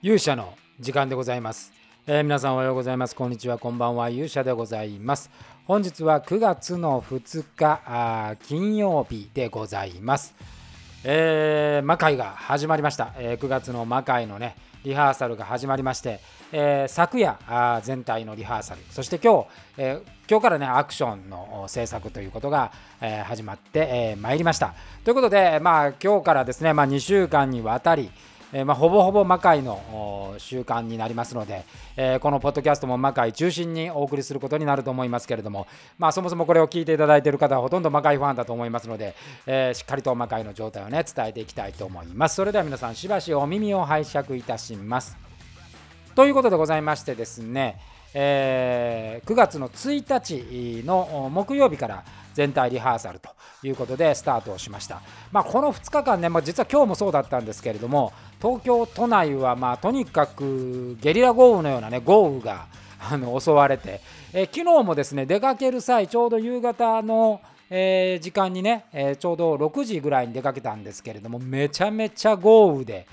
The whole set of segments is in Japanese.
勇者の時間でございます、えー、皆さんおはようございます。こんにちは。こんばんは。勇者でございます。本日は9月の2日あ金曜日でございます。えー、魔界が始まりました、えー、9月の魔界のねリハーサルが始まりまして、えー、昨夜あ全体のリハーサル。そして今日、えー、今日からねアクションの制作ということが、えー、始まってま、えー、いりました。ということでまあ今日からですね、まあ、2週間にわたり、えー、まあ、ほぼほぼ魔界の習慣になりますので、えー、このポッドキャストも魔界中心にお送りすることになると思いますけれども、まあ、そもそもこれを聞いていただいている方はほとんど魔界ファンだと思いますので、えー、しっかりと魔界の状態をね伝えていきたいと思います。それでは皆さんしばしお耳を拝借いたします。ということでございましてですね、えー、9月の1日の木曜日から全体リハーサルということでスタートをしました、まあ、この2日間ね、まあ、実は今日もそうだったんですけれども東京都内はまあとにかくゲリラ豪雨のような、ね、豪雨があの襲われて、え昨日もですね出かける際ちょうど夕方のえー、時間にね、えー、ちょうど6時ぐらいに出かけたんですけれどもめちゃめちゃ豪雨で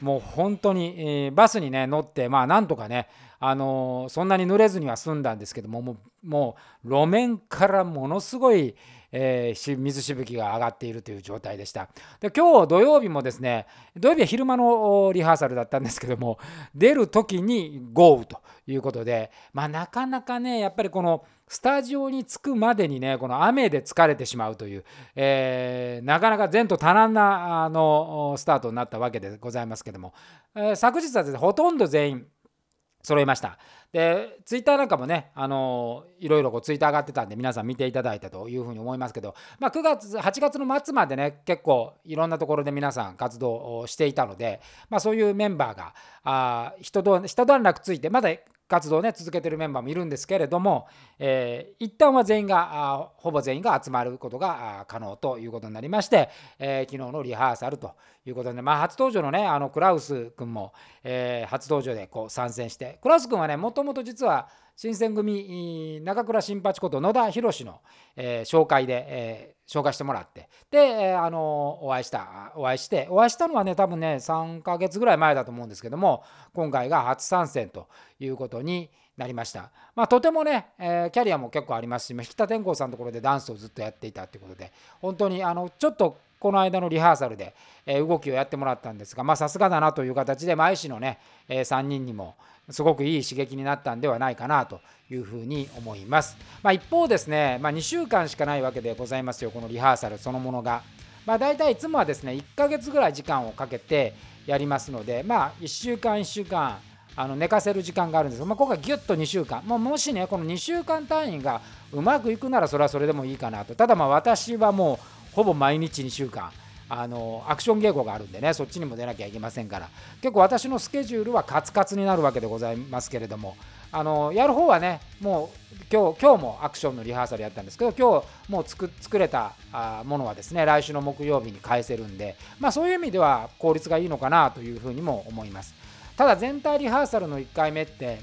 もう本当に、えー、バスにね乗ってまあなんとかねあのそんなに濡れずには済んだんですけどももうもう路面からものすごい、えー、水しぶきが上がっているという状態でしたで今日土曜日もですね土曜日は昼間のリハーサルだったんですけども出る時に豪雨ということでまあなかなかねやっぱりこのスタジオに着くまでにねこの雨で疲れてしまうという、えー、なかなか前途多難なあのスタートになったわけでございますけども、えー、昨日はですねほとんど全員揃いました。で、ツイッターなんかもね、あのいろいろこうツイッター上がってたんで、皆さん見ていただいたというふうに思いますけど、まあ、9月、8月の末までね、結構いろんなところで皆さん活動をしていたので、まあ、そういうメンバーが、あ人と一段落ついて、まだ活動をね続けてるメンバーもいるんですけれども、えー、一旦は全員がほぼ全員が集まることが可能ということになりまして、えー、昨日のリハーサルということで、まあ、初登場のねあのクラウス君も、えー、初登場でこう参戦してクラウス君はねもともと実は新選組中倉新八こと野田博の、え、紹介で、えー、紹介してもらってで、あのお会いしたお会いしてお会いしたのはね多分ね3ヶ月ぐらい前だと思うんですけども今回が初参戦ということになりました。まあ、とてもね、えー、キャリアも結構ありますし、引田天功さんのところでダンスをずっとやっていたということで、本当にあのちょっとこの間のリハーサルで、えー、動きをやってもらったんですが、さすがだなという形で、愛知のね、えー、3人にもすごくいい刺激になったんではないかなというふうに思います。まあ、一方ですね、まあ、2週間しかないわけでございますよ、このリハーサルそのものが。まあ、大体いつもはですね、1ヶ月ぐらい時間をかけてやりますので、まあ、1週間1週間、あの寝かせる時間があるんですが、まあ、今回ギュッと2週間、もうもしね、この2週間単位がうまくいくならそれはそれでもいいかなと。ただまあ私はもうほぼ毎日2週間、あのアクション稽古があるんでねそっちにも出なきゃいけませんから。結構私のスケジュールはカツカツになるわけでございますけれども。あのやる方はねもう今日今日もアクションのリハーサルやったんですけど今日もう作れたものはですね来週の木曜日に返せるんで。まあそういう意味では効率がいいのかなというふうにも思います。ただ全体リハーサルの1回目って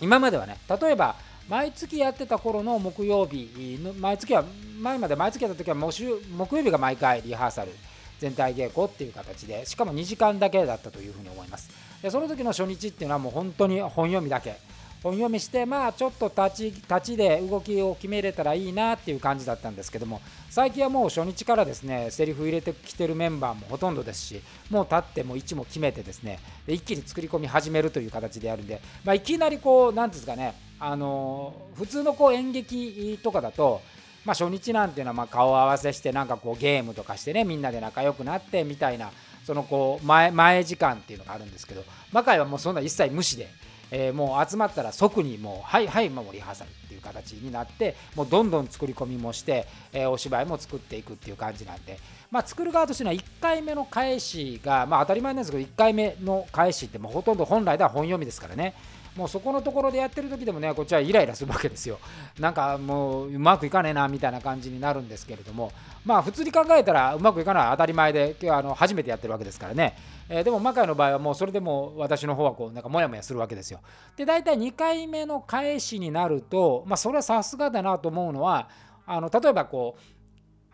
今まではね例えば毎月やってた頃の木曜日毎月は前まで毎月やった時は木曜日が毎回リハーサル全体稽古っていう形でしかも2時間だけだったというふうに思います。でその時の初日っていうのはもう本当に本読みだけ。本読みしてまあちょっと立ち立ちで動きを決めれたらいいなっていう感じだったんですけども最近はもう初日からですねセリフ入れてきてるメンバーもほとんどですしもう立っても位置も決めてですねで一気に作り込み始めるという形でやるんで、まあ、いきなりこう何ですかねあの普通のこう演劇とかだとまあ、初日なんていうのはま顔合わせしてなんかこうゲームとかしてねみんなで仲良くなってみたいなそのこう前前時間っていうのがあるんですけど魔界はもうそんな一切無視で、えー、もう集まったら即にもうはいはいもうリハーサルっていう形になってもうどんどん作り込みもして、えー、お芝居も作っていくっていう感じなんで、まあ、作る側としては1回目の返しが、まあ、当たり前なんですけど1回目の返しってもうほとんど本来では本読みですからね。もうそこのところでやってる時でもねこっちはイライラするわけですよ。なんかもううまくいかねえなみたいな感じになるんですけれども。まあ普通に考えたらうまくいかない当たり前で今日あの初めてやってるわけですからね、えー、でも魔界の場合はもうそれでも私の方はこうなんかモヤモヤするわけですよ。で大体2回目の返しになるとまあそれはさすがだなと思うのはあの例えばこう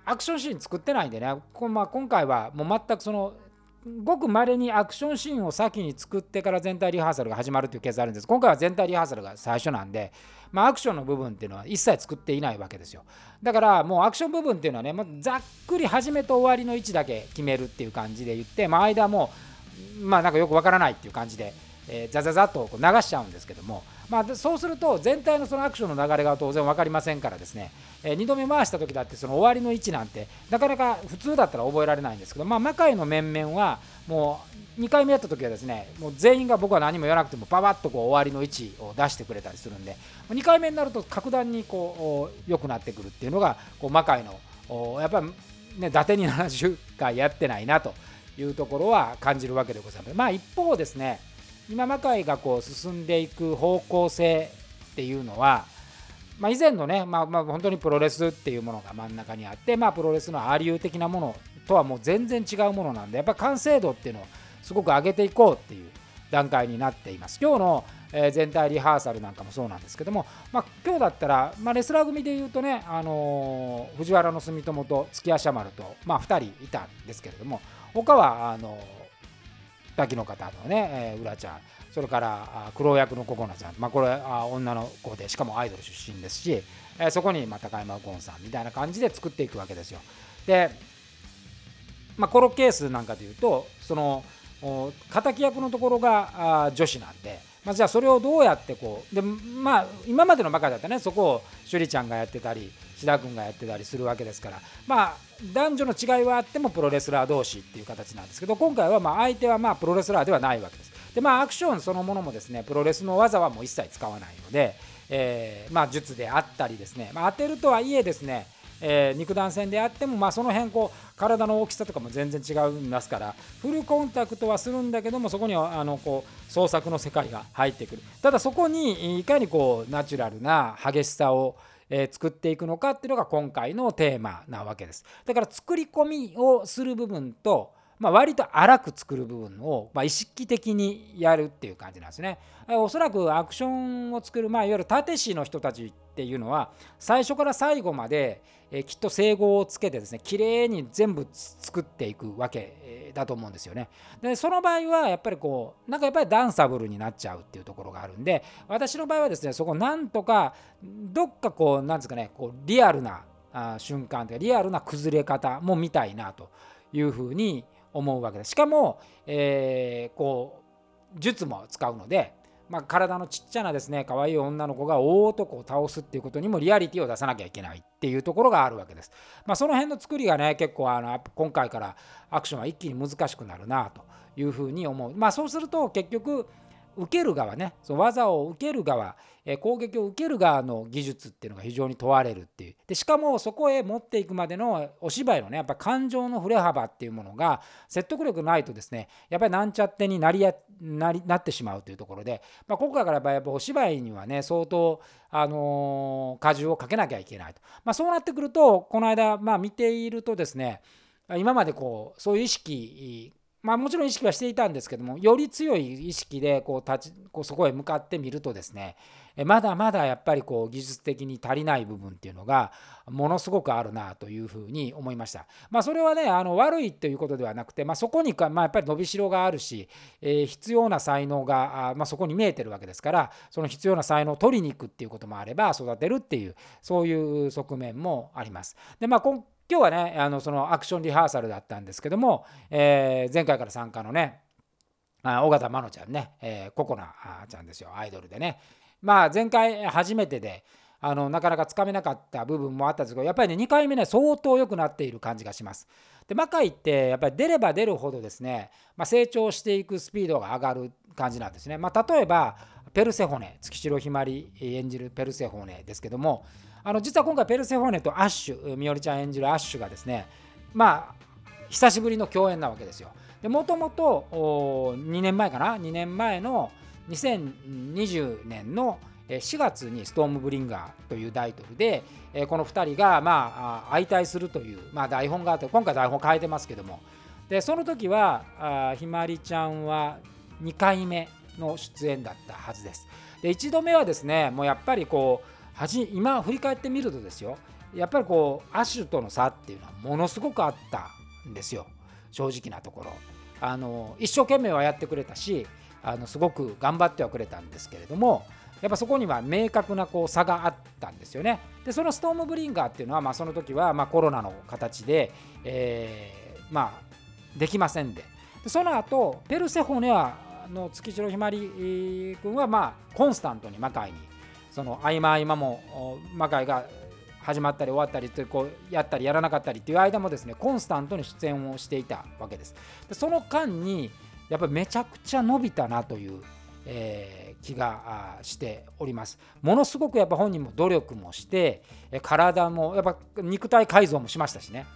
アクションシーン作ってないんでね。こまあ、今回はもう全くそのごくまれにアクションシーンを先に作ってから全体リハーサルが始まるというケースあるんです。今回は全体リハーサルが最初なんで、まあ、アクションの部分っていうのは一切作っていないわけですよ。だからもうアクション部分っていうのはね、まあ、ざっくり始めと終わりの位置だけ決めるっていう感じで言って、まあ、間もまあなんかよくわからないっていう感じで、えー、ザザザとこう流しちゃうんですけどもまあ、そうすると全体のそのアクションの流れが当然分かりませんからですね、えー、2度目回した時だってその終わりの位置なんてなかなか普通だったら覚えられないんですけど、まあ、魔界の面々はもう2回目やった時はですねもう全員が僕は何も言わなくてもパパッとこう終わりの位置を出してくれたりするんで2回目になると格段にこう良くなってくるっていうのがこう魔界のやっぱりね伊達に70回やってないなというところは感じるわけでございます。まあ一方ですね今魔界がこう進んでいく方向性っていうのは、まあ、以前のね、まあ、まあ本当にプロレスっていうものが真ん中にあって、まあ、プロレスのアリー的なものとはもう全然違うものなんでやっぱ完成度っていうのをすごく上げていこうっていう段階になっています。今日の、全体リハーサルなんかもそうなんですけども、まあ、今日だったら、まあ、レスラー組でいうとね、あのー、藤原の住友と月屋シャマルと、まあ、2人いたんですけれども他はあのー滝の方のね、えー、浦ちゃんそれから黒役のココナちゃん、まあ、これは女の子でしかもアイドル出身ですし、えー、そこにまあ高山右近さんみたいな感じで作っていくわけですよ。で、まあ、このケースなんかでいうとその敵役のところが女子なんで、まあ、じゃあそれをどうやってこうでまあ今までのバカだったねそこを趣里ちゃんがやってたり志田君がやってたりするわけですからまあ男女の違いはあってもプロレスラー同士っていう形なんですけど今回はま相手はまあプロレスラーではないわけです。でまあアクションそのものもですねプロレスの技はもう一切使わないので、えー、まあ術であったりですね、まあ、当てるとはいえですねえー、肉弾戦であっても、まあ、その辺こう体の大きさとかも全然違いますからフルコンタクトはするんだけどもそこにはあのこう創作の世界が入ってくるただそこにいかにこうナチュラルな激しさをえ作っていくのかっていうのが今回のテーマなわけです。だから作り込みをする部分とまあ、割と荒く作る部分を、まあ、意識的にやるっていう感じなんですね。おそらくアクションを作る、まあ、いわゆる縦師の人たちっていうのは最初から最後まで、えきっと整合をつけてですね綺麗に全部作っていくわけだと思うんですよね。でその場合はやっぱりこうなんかやっぱりダンサブルになっちゃうっていうところがあるんで私の場合はですねそこなんとかどっかこうなんですかねこうリアルな瞬間というかリアルな崩れ方も見たいなというふうに思うわけですしかも、えー、こう術も使うので、まあ、体のちっちゃなですね可愛い女の子が大男を倒すっていうことにもリアリティを出さなきゃいけないっていうところがあるわけです。まあ、その辺の作りがね結構あの今回からアクションは一気に難しくなるなというふうに思う。まあ、そうすると結局受ける側ね。その技を受ける側、え攻撃を受ける側の技術っていうのが非常に問われるっていう。でしかもそこへ持っていくまでのお芝居のねやっぱ感情の振れ幅っていうものが説得力ないとですねやっぱりなんちゃってになりやなりなってしまうというところで、まあ、今回からやっぱお芝居にはね相当、あのー、荷重をかけなきゃいけないと、まあ、そうなってくるとこの間、まあ、見ているとですね今までこうそういう意識まあ、もちろん意識はしていたんですけどもより強い意識でこう立ちこうそこへ向かってみるとですねまだまだやっぱりこう技術的に足りない部分っていうのがものすごくあるなというふうに思いました。まあ、それはねあの悪いということではなくて、まあ、そこにか、まあ、やっぱり伸びしろがあるし、えー、必要な才能があ、まあ、そこに見えてるわけですからその必要な才能を取りに行くっていうこともあれば育てるっていうそういう側面もあります。でまあ今今日はねあのそのアクションリハーサルだったんですけども、えー、前回から参加のね尾形真乃ちゃんね、えー、ココナちゃんですよアイドルでねまあ前回初めてであのなかなかつかめなかった部分もあったんですけどやっぱりね2回目ね相当良くなっている感じがします。で魔界ってやっぱり出れば出るほどですね、まあ、成長していくスピードが上がる感じなんですね。まあ、例えばペルセホネ月城ひまり演じるペルセホネですけどもあの実は今回ペルセフォーネとアッシュみおりちゃん演じるアッシュがですねまあ久しぶりの共演なわけですよ。でもともと2年前かな？2年前の2020年の4月にストームブリンガーというタイトルでこの2人がまあ相対するという、まあ、台本があって今回台本変えてますけどもでその時はひまりちゃんは2回目の出演だったはずです。で1度目はですねもうやっぱりこう今振り返ってみるとですよやっぱりこうアッシュとの差っていうのはものすごくあったんですよ正直なところ。あの一生懸命はやってくれたしあのすごく頑張ってはくれたんですけれどもやっぱそこには明確なこう差があったんですよね。でそのストームブリンガーっていうのは、まあ、その時はまコロナの形で、えー、まあ、できませんででその後ペルセホネはの月城ひまり君はまあコンスタントに魔界にその合間合間も魔界が始まったり終わったりってこうやったりやらなかったりっていう間もですねコンスタントに出演をしていたわけです。でその間にやっぱりめちゃくちゃ伸びたなという、えー、気がしております。ものすごくやっぱ本人も努力もして体もやっぱ肉体改造もしましたしね。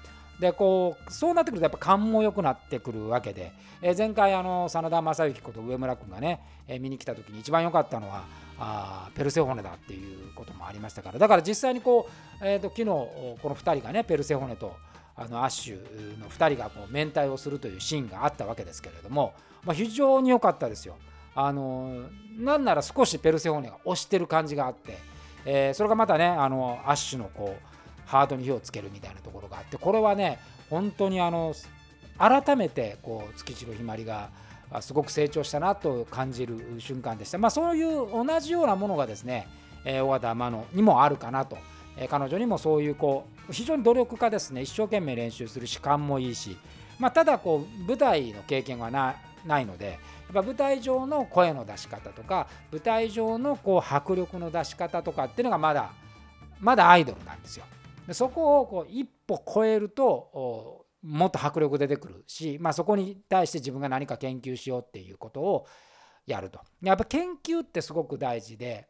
でこうそうなってくるとやっぱ勘も良くなってくるわけで、えー、前回あの真田正幸こと上村君がね、えー、見に来た時に一番良かったのはあペルセホネだっていうこともありましたからだから実際にこう、えーと、昨日この2人がねペルセホネとあのアッシュの2人がこう面体をするというシーンがあったわけですけれども、まあ、非常に良かったですよ。あのなんなら少しペルセホネが押してる感じがあって、えー、それがまたねあのアッシュのこうハートに火をつけるみたいなところがあってこれはね本当にあの改めてこう月城ひまりがすごく成長したなと感じる瞬間でした。まあ、そういう同じようなものがですね、えー、小形天野にもあるかなと、彼女にもそういうこう非常に努力家ですね一生懸命練習するし勘もいいし、まあ、ただこう舞台の経験はないのでやっぱ舞台上の声の出し方とか舞台上のこう迫力の出し方とかっていうのがまだまだアイドルなんですよ。そこをこう一歩超えるともっと迫力出てくるし、まあ、そこに対して自分が何か研究しようっていうことをやると。やっぱ研究ってすごく大事で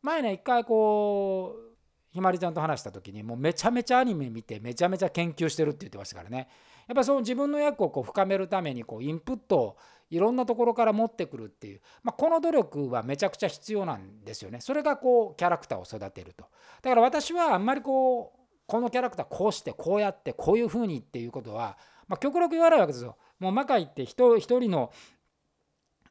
前ね一回こうひまりちゃんと話した時にもうめちゃめちゃアニメ見てめちゃめちゃ研究してるって言ってましたからね。やっぱその自分の役をこう深めるためにこうインプットをいろんなところから持ってくるっていう、まあ、この努力はめちゃくちゃ必要なんですよね。それがこうキャラクターを育てると。だから私はあんまりこうこのキャラクターこうしてこうやってこういうふうにっていうことは、まあ、極力言わないわけですよ。もう魔界って一人の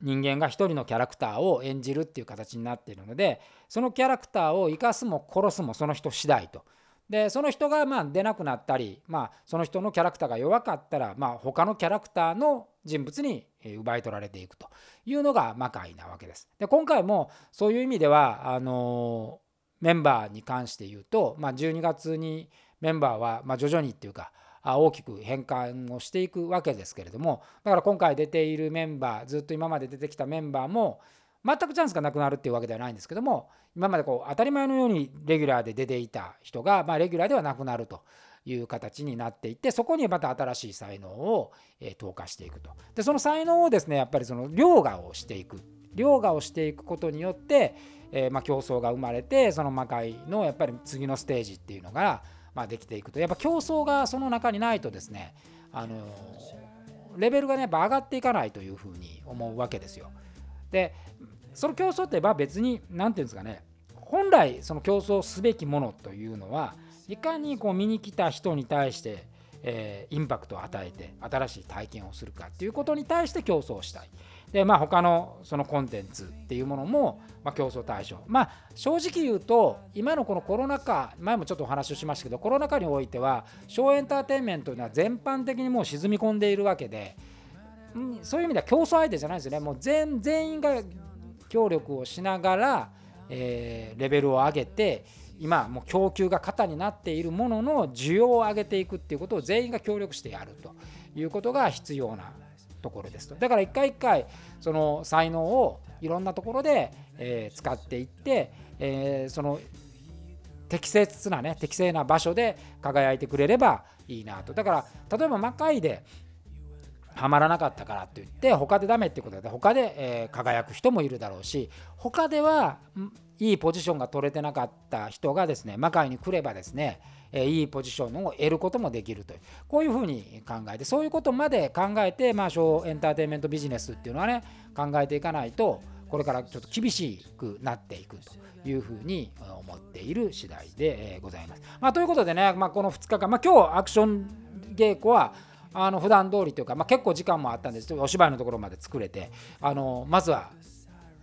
人間が一人のキャラクターを演じるっていう形になっているのでそのキャラクターを生かすも殺すもその人次第と。でその人がまあ出なくなったり、まあ、その人のキャラクターが弱かったら、まあ、他のキャラクターの人物に奪い取られていくというのが魔界なわけです。で今回もそういう意味ではあのメンバーに関して言うと、まあ、12月にメンバーはま徐々にっていうか大きく変換をしていくわけですけれどもだから今回出ているメンバーずっと今まで出てきたメンバーも全くチャンスがなくなるっていうわけではないんですけども今までこう当たり前のようにレギュラーで出ていた人が、ま、レギュラーではなくなるという形になっていってそこにまた新しい才能を、投下していくと。でその才能をですねやっぱりその凌駕をしていく。凌駕をしていくことによってえー、ま、競争が生まれてその魔界のやっぱり次のステージっていうのが、ま、できていくとやっぱ競争がその中にないとですねあのレベルがねやっぱ上がっていかないというふうに思うわけですよ。でその競争ってば別に何て言うんですかね本来その競争すべきものというのはいかにこう見に来た人に対して、えー、インパクトを与えて新しい体験をするかっていうことに対して競争したい。でまあ他のそのコンテンツっていうものも、まあ、競争対象。まあ正直言うと今のこのコロナ禍前もちょっとお話をしましたけどコロナ禍においてはショーエンターテインメントというのは全般的にもう沈み込んでいるわけでそういう意味では競争相手じゃないですよね。もう全全員が協力をしながら、えー、レベルを上げて今もう供給が肩になっているものの需要を上げていくっていうことを全員が協力してやるということが必要なところですと。だから一回一回その才能をいろんなところで、え、使っていって、え、その適切なね適正な場所で輝いてくれればいいなと。だから例えば魔界ではまらなかったからって言って他でダメってことで他で、え、輝く人もいるだろうし他ではいいポジションが取れてなかった人がですね魔界に来ればですねえいいポジションを得ることもできるというこういうふうに考えてそういうことまで考えてまあ小エンターテインメントビジネスっていうのはね考えていかないとこれからちょっと厳しくなっていくというふうに思っている次第でございます。まあ、ということでね、まあ、この2日間、まあ、今日アクション稽古はあの普段通りというか、まあ、結構時間もあったんですけどお芝居のところまで作れてあのまずは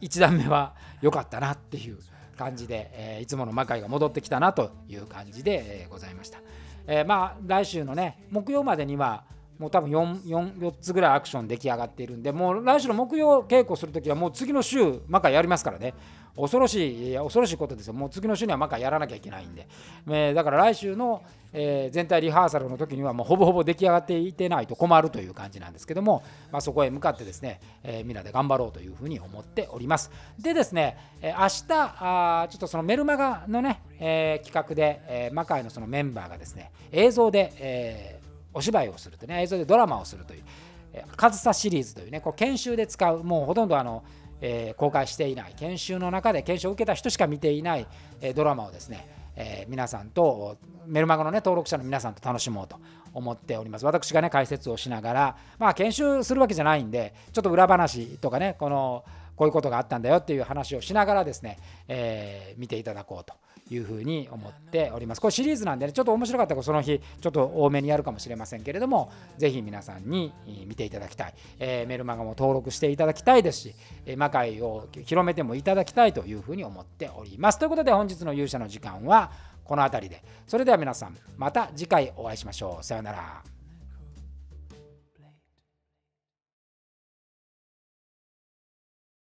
1段目は良かったなっていう感じで、えー、いつもの魔界が戻ってきたなという感じで、えー、ございました。えー、まあ来週のね木曜までにはもう多分 4, 4, 4つぐらいアクション出来上がっているんでもう来週の木曜稽古するときはもう次の週魔界やりますからね恐ろしいい恐ろしいことですよ。もう次の週にはマカやらなきゃいけないんで、えー、だから来週の、えー、全体リハーサルの時にはもうほぼほぼ出来上がっていてないと困るという感じなんですけども、まあ、そこへ向かってですね、えー、みんなで頑張ろうというふうに思っております。でですね、えー、明日あちょっとそのメルマガのね、えー、企画で、えー、マカイのそのメンバーがですね映像で、えー、お芝居をするとね映像でドラマをするという「上総シリーズ」というねこう研修で使うもうほとんどあの、えー、公開していない研修の中で研修を受けた人しか見ていない、えー、ドラマをですね、えー、皆さんとメルマガのね登録者の皆さんと楽しもうと思っております。私がね解説をしながらまあ研修するわけじゃないんでちょっと裏話とかねこのこういうことがあったんだよっていう話をしながらですね、えー、見ていただこうというふうに思っております。これシリーズなんでね、ちょっと面白かったらその日、ちょっと多めにやるかもしれませんけれども、ぜひ皆さんに見ていただきたい。えー、メルマガも登録していただきたいですし、魔界を広めてもいただきたいというふうに思っております。ということで本日の勇者の時間はこの辺りで。それでは皆さん、また次回お会いしましょう。さようなら。